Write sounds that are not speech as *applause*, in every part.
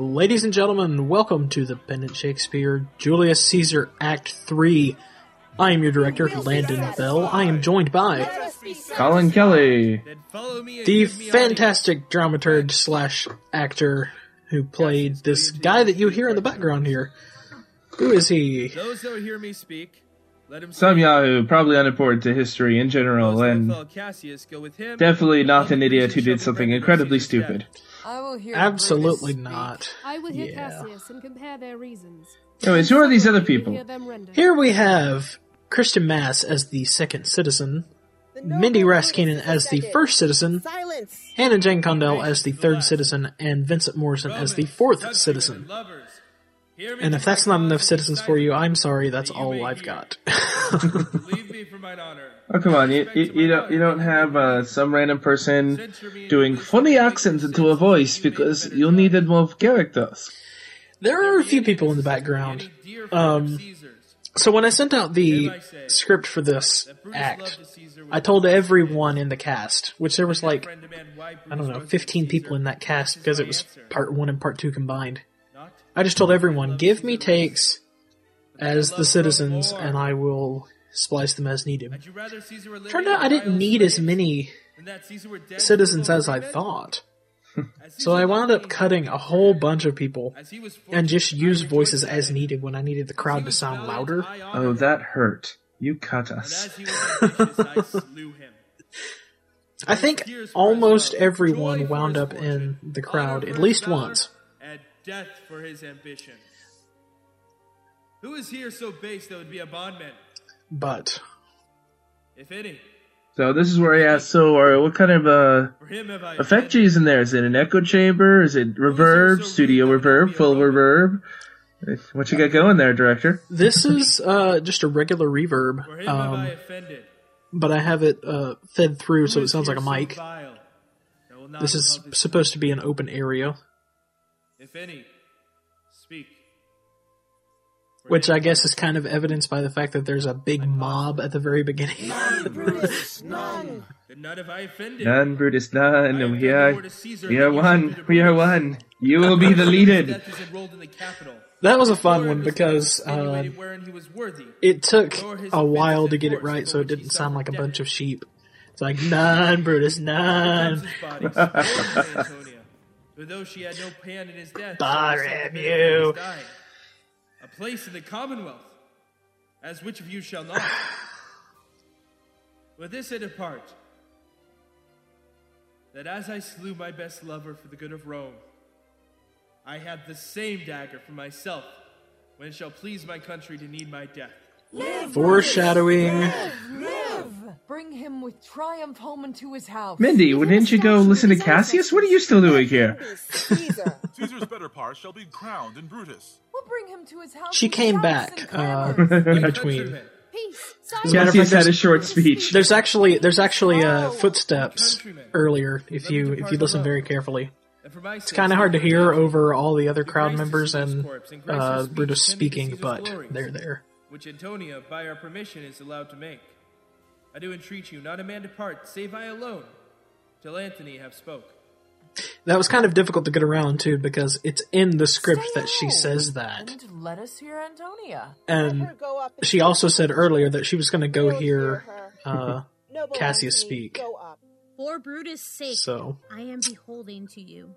Ladies and gentlemen, welcome to the Pendant Shakespeare Julius Caesar Act 3. I am your director, Landon Beall. I am joined by Colin Kelly. the fantastic dramaturg slash actor who played this guy that you hear in the background here. Who is he? Those that hear me speak, let him Some speak. Yahoo, probably unimportant to history in general, and Cassius go with him. definitely not an idiot who did something incredibly Caesar's stupid. Death. I will hear Absolutely not. I will hear Yeah. Cassius and compare their reasons. Anyways, who are these other people? Here we have Christian Mass as the second citizen, Mindy Raskinen as the first citizen, Silence! Hannah Jane Condell as the third citizen, and Vincent Morrison as the fourth citizen. lovers, hear me And if that's not enough citizens for you, I'm sorry, that's all I've got. *laughs* Leave me for mine honor. Oh come on, you, you, you don't you don't have uh, some random person doing funny accents into a voice because you needed more characters. there are a few people in the background. Um, So when I sent out the script for this act, I told everyone in the cast, which there was like, I don't know, 15 people in that cast because it was part one and part two combined. I just told everyone, give me takes as the citizens and I will splice them as needed. Turned out I didn't need as many citizens as I thought. *laughs* *laughs* So I wound up cutting a whole bunch of people and just used voices as needed when I needed the crowd to sound louder. Oh, that hurt. You cut us. as he was ambitious, I *laughs* slew him. I think almost everyone wound up in the crowd at least once. And death for his ambition. Who is here so base that would be a bondman, But if any? So this is where I asked. So, uh, what kind of uh, For him effect is in there? Is it an echo chamber? Is it reverb? Studio reverb? Full reverb? What you got going there, director? this *laughs* is uh, just a regular reverb, For him have I um, but I have it uh, fed through so it sounds like a mic. vile that will not This is supposed to be an open area, If any, speak. For which I guess is kind of evidenced by the fact that there's a big mob at the very beginning. None! Then none have I offended. None, Brutus, none. I We are, more to Caesar we are one. We are one. You will be the leaded. Death is enrolled in the Capitol. That was a fun one because uh, insinuated wherein he was worthy. it took a while to get it right so it didn't sound like a bunch of sheep. It's like, none, Brutus, none. Comes his body, supported by *laughs* Antonia. For though she had no hand in his death, she Barham, herself admitted you. His dying. A place in the commonwealth, as which of you shall not? *laughs* With this I depart, that as I slew my best lover for the good of Rome, I have the same dagger for myself when it shall please my country to need my death. Foreshadowing. Bring him with triumph home into his house. Mindy, wouldn't you go listen to Cassius? What are you still doing here? *laughs* Caesar! Caesar's better part shall be crowned in Brutus. We'll bring him to his house. She came back uh, in between. Peace. Cassius had a short speech. There's actually there's actually uh, footsteps earlier if you if you listen very carefully. and for my It's kind of hard to hear over all the other crowd members and uh, Brutus speaking, but they're there. which Antonia, by our permission, is allowed to make. I do entreat you, not a man depart, save I alone, till Antony have spoke. That was kind of difficult to get around to because it's in the script that she says that, And let us hear Antonia. and Her go up and she also said earlier that she was going to go We'll hear her. uh, *laughs* Cassius Antony, speak. Go. For Brutus' sake, So I am beholding to you.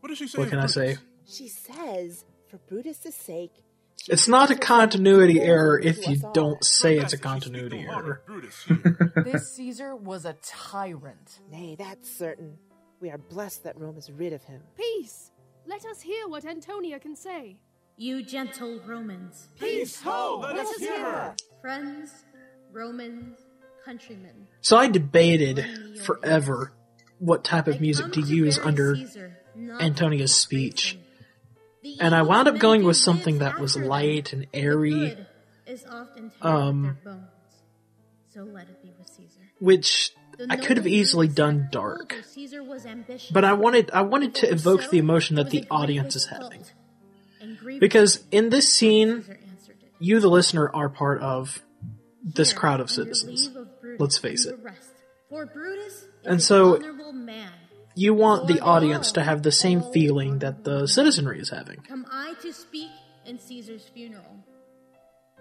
What does she say? what of can I say? She says, for Brutus' sake. She It's not a continuity error if you don't say it's a if she speak continuity no harm of error. This *laughs* Caesar was a tyrant. Nay, that's certain. We are blessed that Rome is rid of him. Peace. Let us hear what Antonia can say. You gentle Romans, Peace. ho! Let us hear her. friends, Romans, countrymen. So I debated forever what type of music to use under Caesar, Antonia's to speech. Praise him. The And I wound up going with something that was light and airy, is often Um. So let it be with Caesar. which I could have easily done dark. Caesar was ambitious. But I wanted I wanted to evoke the emotion that the audience is having. fault, and grievous Because in this scene, Caesar answered it. you the listener are part of this crowd of citizens. Let's face it. For Brutus is And an so-. You want the audience to have the same feeling that the citizenry is having. Come I to speak in Caesar's funeral.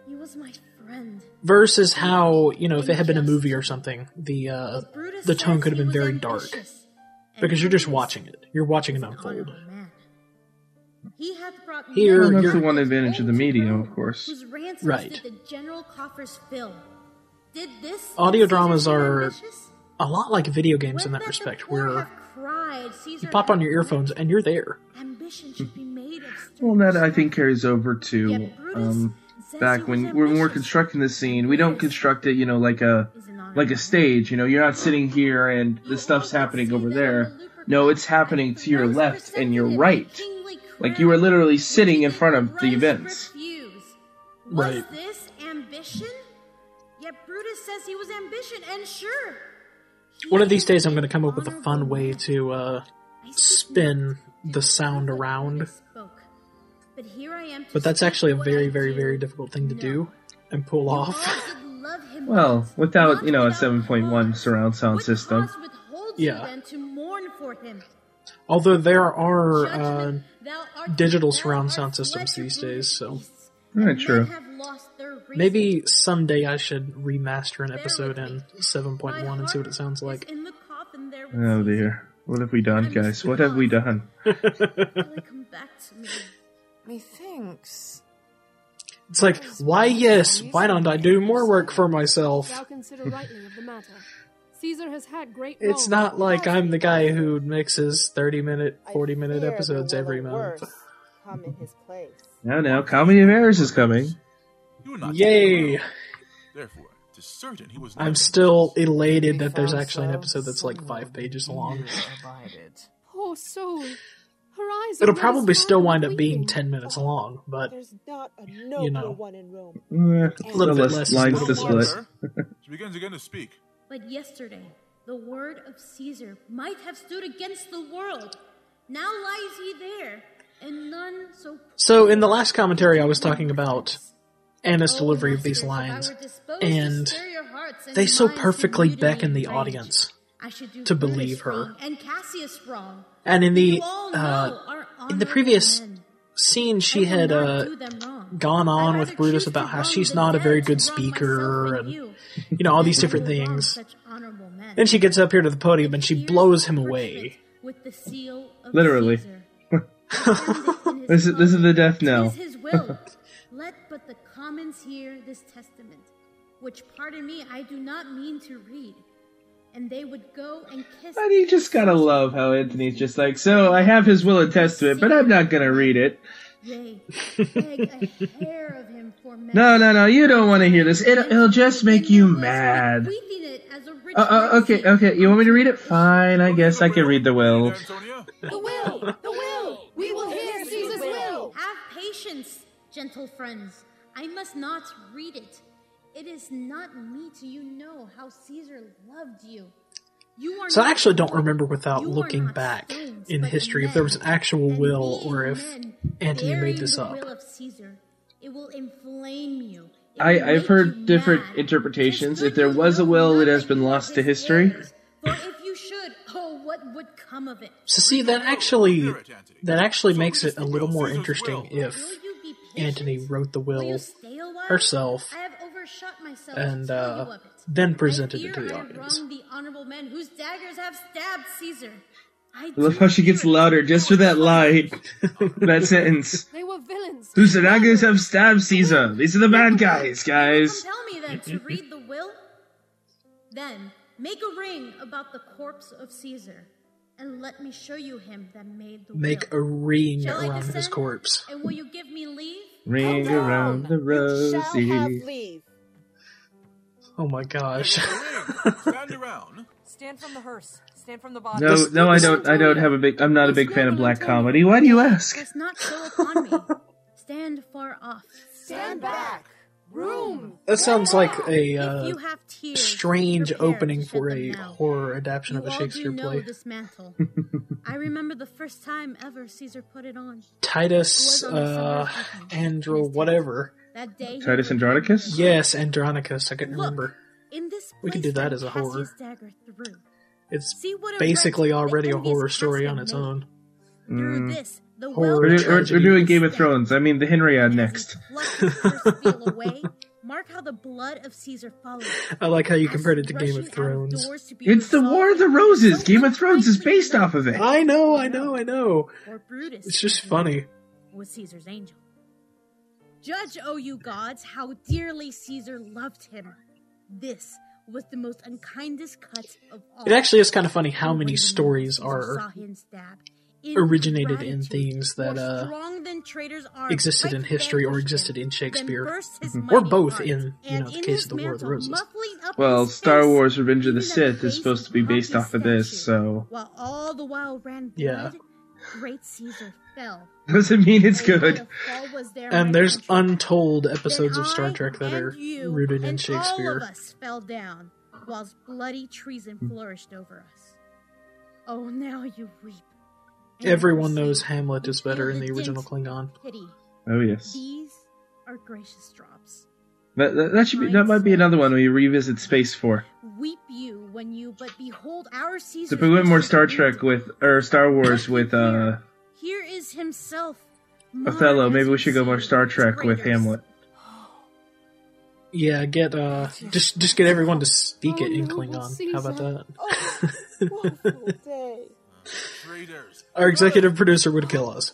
He was my friend. Versus how, you know, if it had been a movie or something, the uh, the tone could have been very dark. Because you're just watching it. You're watching it an unfold. He hath brought Here, Well, many that's the one advantage of the medium, of course. Right. the general coffers fill. Did this Audio dramas are ambitious? A lot like video games in that respect, where have cried, Caesar you pop on your earphones and you're there. Ambition should be made of Well, that I think carries over to um, back when when we're constructing the scene. We don't construct it, you know, like a Is an honor like a stage. You know, you're not sitting here and the stuff's happening over there. No, it's happening to your left and your right. Like you are literally sitting in front of the events. Was Right. this ambition? Yet Brutus says he was ambition, and sure. He One of these days, I'm going to come up with a fun way to uh, spin the sound around. But here I am. But that's actually a very, very, very difficult thing to do and pull off. all did love him Well, without you know a 7.1 surround sound system. Yeah. you then to mourn for him? Although there are uh, Judgment, thou art- digital surround sound systems these days, so- Brutus' beasts, Yeah, and true. Maybe someday I should remaster an episode in 7.1 and see what it sounds like. in there with Oh dear, what have we done, guys? What have we done? Will it come back to me? Methinks. It's like, why yes, why don't I do more work for myself? Thou consider rightly of the matter. Caesar has had great It's not like I'm the guy who mixes 30 minute, 40 minute episodes every month. worse Come in his place. Now, now, Comedy of Errors is coming. You are not Yay! Therefore, tis certain he was I'm never- still elated that there's actually an episode that's like five pages long. Poor *laughs* soul. Her It'll probably still wind up being 10 minutes long, but There's not a nobler know. one in Rome. Eh, A little bit less less lines to split. She begins again to speak. But yesterday, the word of Caesar might have stood against the world. Now lies he there, and none so. So in the last commentary, I was talking about Anna's Oh, delivery of these masters, if I lines, were disposed to and stir your hearts and they so perfectly beckon the audience I should do to believe her. And Cassius wrong. And in the You all know uh, in the previous scene, she had uh, do them wrong. gone on with Brutus about how she's not a very good speaker, and you. you know all these different things. such honorable men. Then she gets up here to the podium and she blows him away. With the seal of Literally. Caesar. And *laughs* in his This is this is the death knell. *laughs* commons hear this testament, which, pardon me, I do not mean to read. And they would go and kiss. And you just gotta love how Antony's just like, so I have his will and testament, but I'm not gonna read it. Yea, beg a hair of him for. *laughs* No, no, no, you don't want to hear this. It, it'll just make you And he was mad. bequeathing it as a rich Uh, uh, okay, okay, you want me to read it? Fine, I guess I can read the will. Antonia? The will! The will! We will hear Caesar's will! Have patience, gentle friends. I must not read it. It is not me to you know how Caesar loved you. You are So I actually don't remember without looking back stones, in but history if there was an actual will or if Antony made this up. will of Caesar, it will inflame you. It I, I've heard different mad. interpretations. If there was a will, know it has been lost to history. ways. If you should, oh, what would come of it? So see that actually Hear it, Antony. that actually makes it a little more interesting if Antony wrote the Will you will stay a while? herself I have overshot myself and uh, you of it. then presented it to the audience. wronged the honorable men whose daggers have stabbed Caesar. I, I love how she gets louder just for that line. that *laughs* sentence. They were villains! Whose daggers have stabbed Caesar? These are the bad guys, guys. compel me then to read the will? Then make a ring about the corpse of Caesar, and let me show you him that made the Make a ring Shall around his corpse. And will you give me leave? Ring Come around the down. You shall have rosy. leave. Oh my gosh. Ring, *laughs* Stand around. Stand from the hearse. Stand from the body. No, no, I don't. I don't have a big. I'm not a big fan of black comedy. Why do you ask? Does not show upon me. Stand far off. Stand back. Room. That sounds like a uh, you have tears, strange opening for a now. horror adaptation You of a Shakespeare play. this mantle. *laughs* I remember the first time ever Caesar put it on. Titus, on uh, summer's evening in Andro, whatever. That day, Titus Andronicus? Yes, Andronicus. I couldn't Look, remember. In this We can place do that as a Cassius horror. It's See what basically already a horror story on its made. own. Through Mm. this, the Horror We're, do- we're, we're doing Game of Thrones. I mean, the Henry ad next. *laughs* mark how the blood of Caesar follows. I like how you As compared it to Game of Thrones. outdoors It's the War of the Roses. Game of Thrones is based off of it. I know, I know, I know. Or Brutus. It's just funny. was Caesar's angel. Judge, O you gods, how dearly Caesar loved him. This was the most unkindest cut of all. It actually is kind of funny how many stories Caesar saw are him stab, in originated in gratitude, things that uh, strong than traitors are, existed in history or existed in Shakespeare, burst his Mhm. or both in you know the case of the War of the Roses. Well, Star Wars Revenge of the Sith is supposed to be based off of this, so While all the while ran blood, Yeah. great Caesar fell. *laughs* doesn't mean it's good. the fall was there, my And there's untold episodes of Star Trek that are rooted in and All Shakespeare. of us fell down, whilst bloody treason Hmm. flourished over us. Oh, now you weep. And Everyone knows Hamlet is better in the the original Klingon. Oh yes, These are gracious drops. that, that, that should be that might be another one we revisit space for. Weep you when you but behold our Caesar. So if we went more Star Trek with or Star Wars with uh Here is himself. Othello, maybe we should go more Star Trek with. Hamlet. Yeah, get uh, just just get everyone to speak Oh, it in Klingon. How about Caesar. that? Woeful *laughs* day. Traitors. Our executive producer would kill us.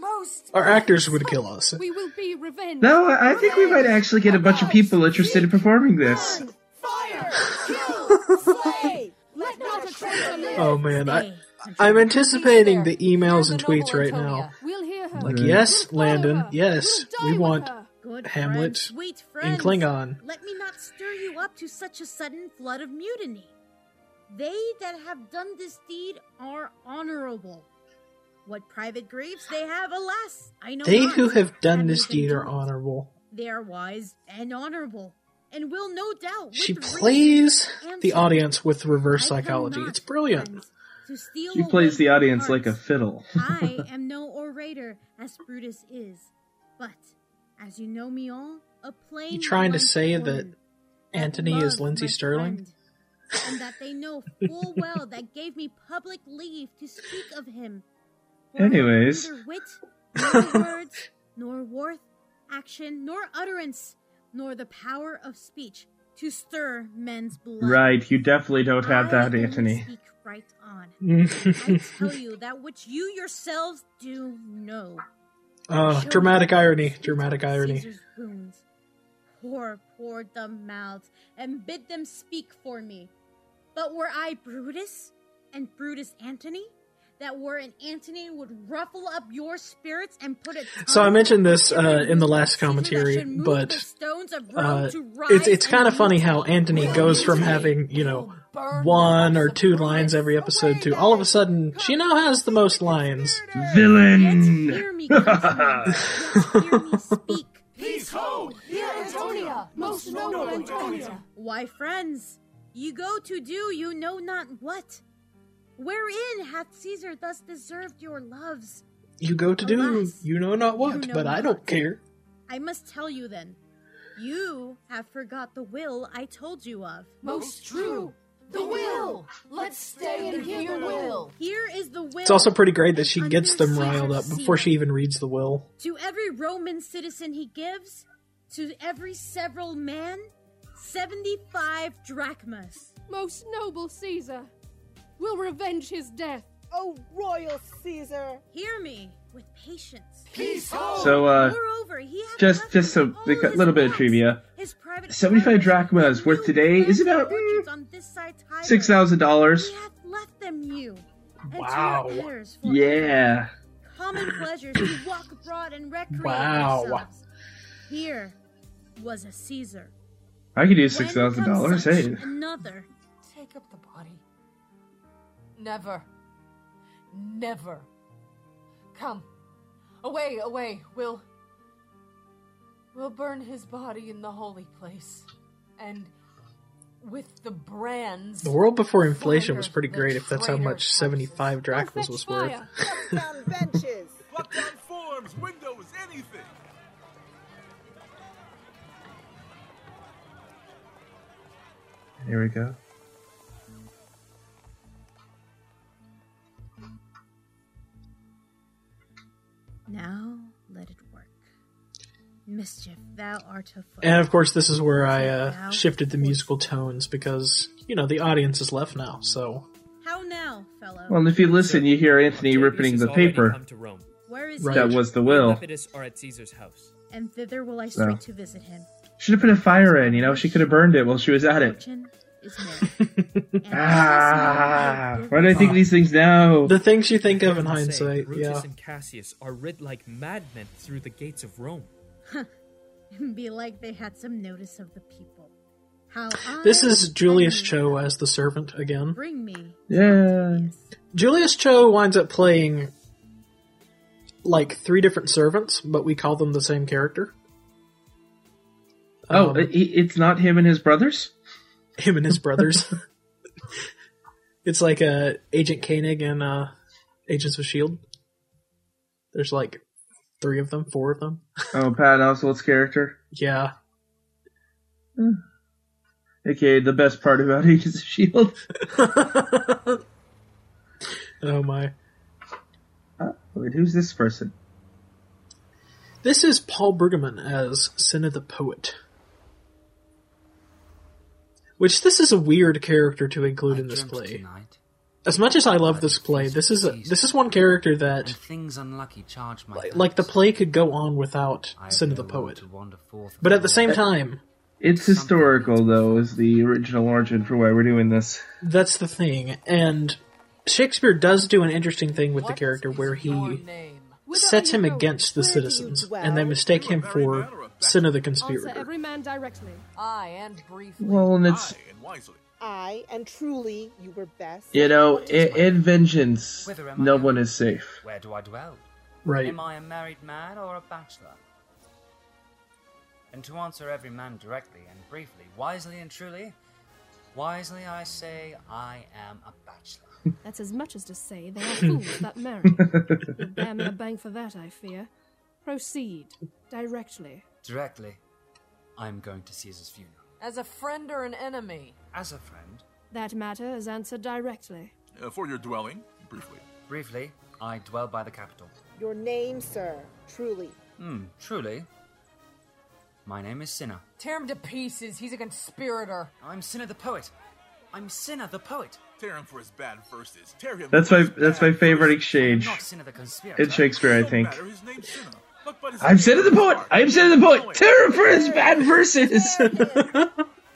Most. Our actors would kill us. We will be revenged. No, I I think we might actually get a bunch of people interested in performing this. Fire! Kill! Slay! Let not a traitor live. Oh man, I, I'm anticipating the emails and tweets right now. We'll hear her. Like, yes, Landon, yes, We'll die we with want her. Good Hamlet friends, sweet in Klingon. Let me not stir you up to such a sudden flood of mutiny. They that have done this deed are honorable. What private griefs they have, alas, I know They not. who have done Having this deed are honorable. They are wise and honorable, and will no doubt. She plays the audience with reverse I psychology. not, It's brilliant. friends, to steal She plays the your audience like a fiddle. I *laughs* am no orator as Brutus is, but as you know me all, a plain. You trying to say that Antony is Lindsey Stirling? friend, and that they know full well that gave me public leave to speak of him. For Anyways. neither wit, nor *laughs* words, nor worth, action, nor utterance, nor the power of speech to stir men's blood. Right, you definitely don't have I that, only Antony. Speak right on. I *laughs* tell you that which you yourselves do know. Oh, Show dramatic irony, dramatic irony. Caesar's wounds. Pour, pour dumb mouths, and bid them speak for me. But were I Brutus, and Brutus Antony, that were an Antony would ruffle up your spirits and put it. So I mentioned this uh, in the last commentary, but uh, it's it's kind of funny how Antony goes from having you know one or two lines every episode to all of a sudden she now has the most lines. Villain! Hear me, hear me *laughs* speak. Peace ho! Dear Antonia, most noble Antonia. Why, friends, you go to do you know not what. Wherein hath Caesar thus deserved your loves? You go to do you know not what, you know but I don't care. I must tell you then, you have forgot the will I told you of. Most true. The will. Let's stay and hear your will. Here is the will. It's also pretty great that she gets them riled up before she even reads the will. To every Roman citizen he gives, to every several man, 75 drachmas. Most noble Caesar. We'll revenge his death. Oh, royal Caesar! Hear me with patience. Peace! So, uh, Moreover, he hath just just a me all like a his little bit of trivia. his private 75 drachmas worth today is about, orchards on this side Tiber. Six thousand dollars. Left them you. Wow. your heirs for Yeah. common pleasures to walk abroad and recreate Wow. yourselves. Here was a Caesar. I could use six thousand dollars. comes Hey. Another. Take up the body. Never. Never. Come. Away, away. We'll. We'll burn his body in the holy place. And with the brands. The world before inflation was pretty great if that's how much 75 drachmas was worth. *laughs* Here we go. Now let it work. Mischief, thou art afoot. And of course, this is where I uh, shifted the musical tones because, you know, the audience is left now, so. How now, fellow? Well, if you listen, you hear Antony ripping the paper. Where is right. That was the will. are at Caesar's house. And thither will I straight to visit him. Should have put a fire in, you know? She could have burned it while she was at it. Fortune is married. *laughs* And Ah, why do I think these things now? the things you think of in Heaven's sake, hindsight, Brutus yeah. and Cassius are rid like madmen through the gates of Rome. will be like they had some notice of the people. How This is Julius Cho as the servant again. Bring me. Yeah. Julius Cho winds up playing like three different servants, but we call them the same character. Oh, Um, it's not him and his brothers? him and his brothers. *laughs* it's like uh, Agent Koenig and uh, Agents of Shield. There's like three of them, four of them. *laughs* Oh, Patton Oswalt's character. Yeah, *sighs* Okay, the best part about *laughs* Agents of S.H.I.E.L.D. oh my. Uh, wait, who's this person? This is Paul Bergman as Cinna the Poet. Which this is a weird character to include in this play. Tonight, As much as I love this play, this is a, this is one character that things unlucky charged my like the play could go on without I have Cinna no the Poet. to wander forth But at the same time, It's historical, though, is the original origin for why we're doing this. That's the thing. And Shakespeare does do an interesting thing with the character where he sets him against the citizens, and they mistake him for Cinna the Answer conspirator. every man directly. Aye, and briefly. Well, and it's, Aye, and wisely. I, and truly, you were best. you know, in, in vengeance, Whither I no one is safe. Where do I dwell? Right. Am I a married man or a bachelor? And to answer every man directly and briefly, wisely and truly, wisely I say I am a bachelor. That's as much as to say they are fools that marry. You'll bear me a bang for that, I fear. Proceed directly. Directly, I am going to Caesar's funeral. As a friend or an enemy? As a friend, That matter is answered directly. Uh, for your dwelling, briefly. briefly, I dwell by the Capitol. Your name, sir, truly. Hmm, truly. My name is Cinna. Tear him to pieces. He's a conspirator. I'm Cinna the poet. I'm Cinna the poet. Tear him for his bad verses. Tear him That's for my his that's my bad favorite I'm exchange not Cinna the conspirator. in Shakespeare, I Don't think. matter, his name's Cinna. Look but his I'm name Cinna the is poet. I'm Cinna the poet. Tear him for his bad verses.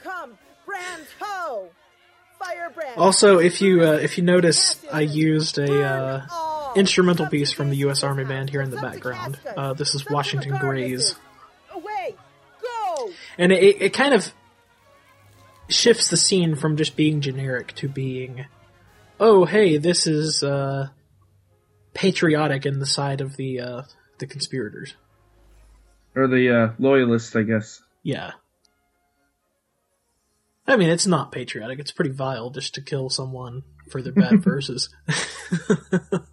Come, brand ho! Firebrand! Also, if you uh, if you notice, I used a uh, instrumental piece from the U.S. Army Band here in the background. Uh, this is Washington Grays, Away! Go! and it, it kind of shifts the scene from just being generic to being, oh hey, this is uh, patriotic in the side of the uh, the conspirators. or the uh, loyalist, I guess. Yeah. I mean, it's not patriotic. It's pretty vile just to kill someone for their bad *laughs* verses. Well,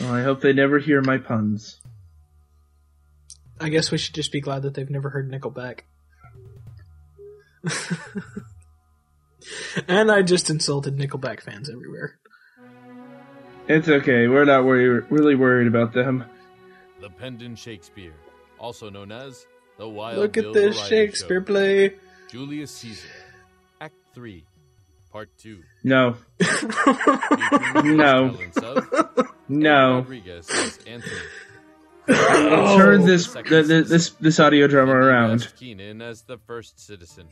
*laughs* I hope they never hear my puns. I guess we should just be glad that they've never heard Nickelback. *laughs* and I just insulted Nickelback fans everywhere. It's okay. We're not worry- really worried about them. The Pendant Shakespeare, also known as the Wild Look Bill at this Variety Shakespeare Show. play. Julius Caesar, Act 3, Part 2. No. No. No. Rodriguez as Antony. Turn this the, the, this this audio drama around. Josh Keenan as the first citizen.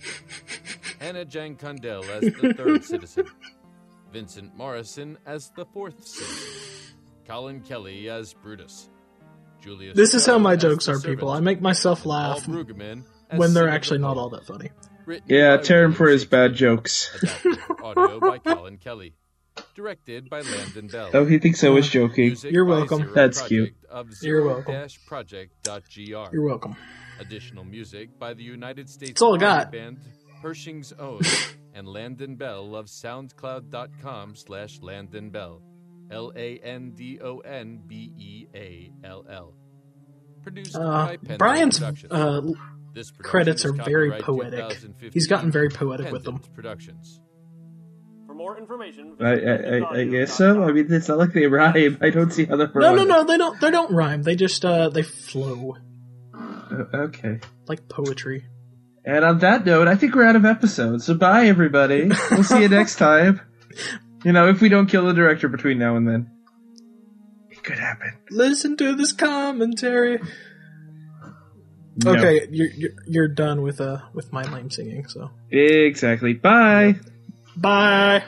Hannah Jan Condell as the third citizen. Vincent Morrison as the fourth citizen. Colin Kelly as Brutus. Julius This is how my jokes are, people. I make myself laugh Brueggemann when they're actually not all that funny. Yeah, tear him for his bad jokes. Audio by *laughs* Colin Kelly. Directed by Landon Beall. Oh, he thinks I was joking. Music You're welcome. That's cute. You're welcome. You're welcome. Additional music by the United States That's all I got. band Pershing's Own *laughs* and Landon Beall of SoundCloud.com slash Landon Beall. L-A-N-D-O-N-B-E-A-L-L. Produced Uh, by Pendant Brian's Productions. uh, This credits are very poetic. He's gotten very poetic with them. Productions. For For more information, I, I, I, I guess so. I mean, it's not like they rhyme. I don't see how they're No, no, no. They don't. They don't rhyme. They just uh, they flow Uh, okay. like poetry. And on that note, I think we're out of episodes. So bye, everybody. We'll see you next *laughs* time. You know, if we don't kill the director between now and then. It could happen. Listen to this commentary. No. Okay, you're, you're you're done with uh with my lame singing. So Exactly. Bye. bye.